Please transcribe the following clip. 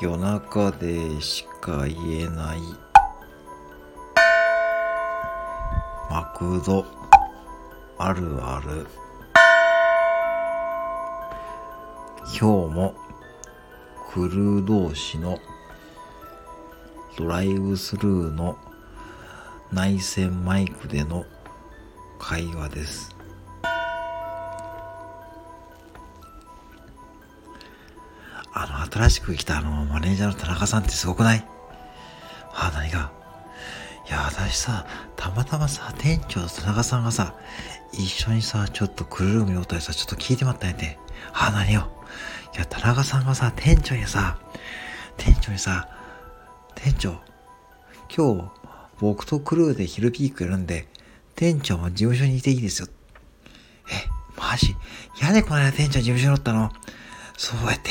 夜中でしか言えない。マクド。あるある。今日も。クルー同士の。ドライブスルーの。内線マイクでの。会話です。あの新しく来たあのマネージャーの田中さんってすごくない？あ何が？いや私さたまたまさ店長と田中さんがさ一緒にさちょっとクルールーム用途さちょっと聞いてもらったんやて。あ何よいや田中さんがさ店長にさ店長にさ店長今日僕とクルーで昼ピークやるんで店長も事務所にいていいですよ。えマジ？やでこの間店長事務所におったの？そうやって。